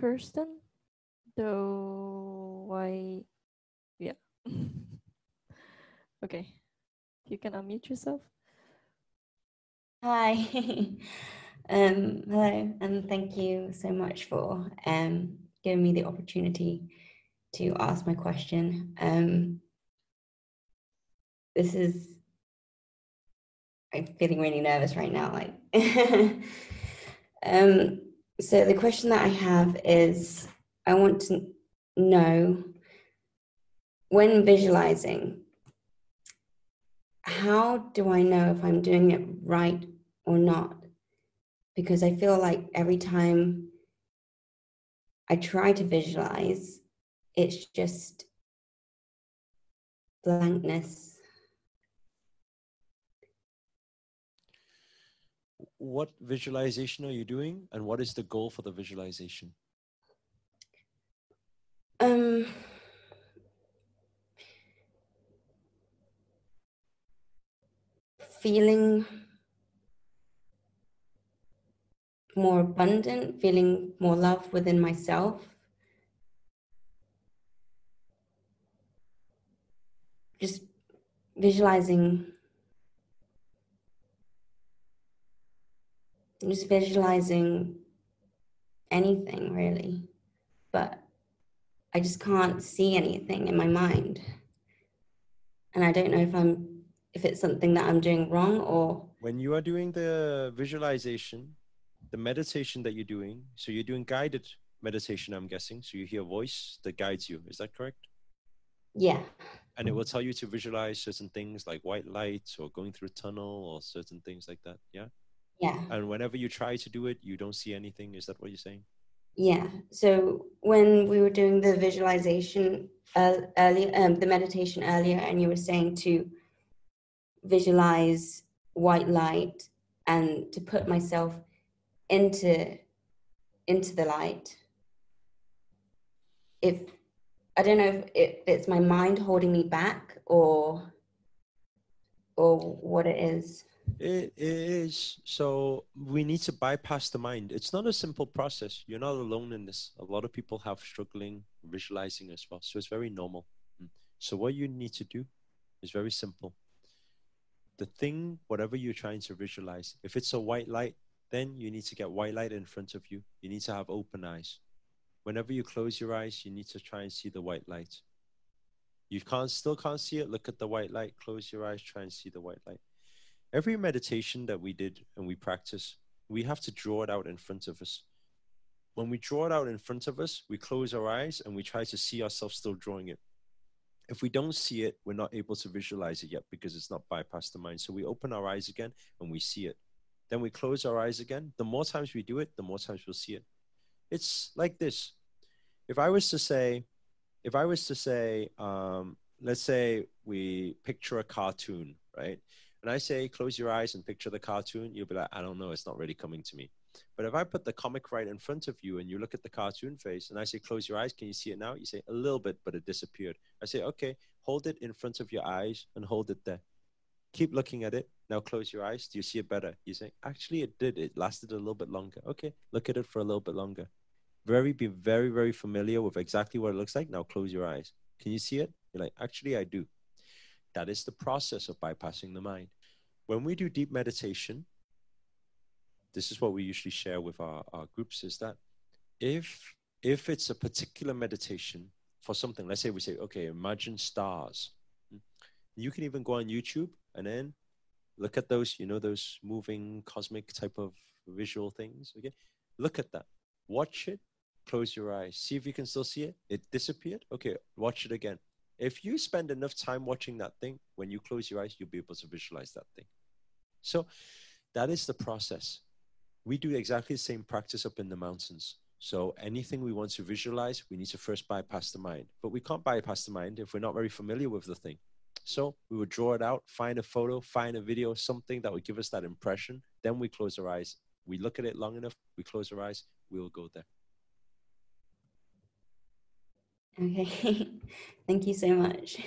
Kirsten, though I, yeah. okay, you can unmute yourself. Hi, um, hello, and thank you so much for um, giving me the opportunity to ask my question. Um, this is, I'm feeling really nervous right now. Like, um, so the question that I have is, I want to know when visualizing, how do I know if I'm doing it right or not? Because I feel like every time I try to visualize, it's just blankness. What visualization are you doing and what is the goal for the visualization? Um, feeling more abundant, feeling more love within myself. Just visualizing, just visualizing anything really, but I just can't see anything in my mind. And I don't know if I'm if it's something that I'm doing wrong or when you are doing the visualization, the meditation that you're doing, so you're doing guided meditation, I'm guessing. So you hear a voice that guides you. Is that correct? Yeah. And it will tell you to visualize certain things like white light or going through a tunnel or certain things like that. Yeah. Yeah. And whenever you try to do it, you don't see anything. Is that what you're saying? Yeah. So when we were doing the visualization uh, earlier, um, the meditation earlier, and you were saying to visualize white light and to put myself into into the light if i don't know if it's my mind holding me back or or what it is it is so we need to bypass the mind it's not a simple process you're not alone in this a lot of people have struggling visualizing as well so it's very normal mm. so what you need to do is very simple the thing whatever you're trying to visualize if it's a white light then you need to get white light in front of you. You need to have open eyes. Whenever you close your eyes, you need to try and see the white light. You can't still can't see it. Look at the white light. Close your eyes. Try and see the white light. Every meditation that we did and we practice, we have to draw it out in front of us. When we draw it out in front of us, we close our eyes and we try to see ourselves still drawing it. If we don't see it, we're not able to visualize it yet because it's not bypassed the mind. So we open our eyes again and we see it. Then we close our eyes again. The more times we do it, the more times we'll see it. It's like this. If I was to say, if I was to say, um, let's say we picture a cartoon, right? And I say, close your eyes and picture the cartoon, you'll be like, I don't know, it's not really coming to me. But if I put the comic right in front of you and you look at the cartoon face and I say, close your eyes, can you see it now? You say, a little bit, but it disappeared. I say, okay, hold it in front of your eyes and hold it there. Keep looking at it. Now close your eyes. Do you see it better? You say, actually, it did. It lasted a little bit longer. Okay, look at it for a little bit longer. Very, be very, very familiar with exactly what it looks like. Now close your eyes. Can you see it? You're like, actually, I do. That is the process of bypassing the mind. When we do deep meditation, this is what we usually share with our, our groups is that if if it's a particular meditation for something, let's say we say, okay, imagine stars. Hmm? You can even go on YouTube and then look at those, you know, those moving cosmic type of visual things. Okay. Look at that. Watch it. Close your eyes. See if you can still see it. It disappeared. Okay. Watch it again. If you spend enough time watching that thing, when you close your eyes, you'll be able to visualize that thing. So that is the process. We do exactly the same practice up in the mountains. So anything we want to visualize, we need to first bypass the mind. But we can't bypass the mind if we're not very familiar with the thing. So we would draw it out, find a photo, find a video, something that would give us that impression. Then we close our eyes. We look at it long enough, we close our eyes, we will go there. Okay. Thank you so much.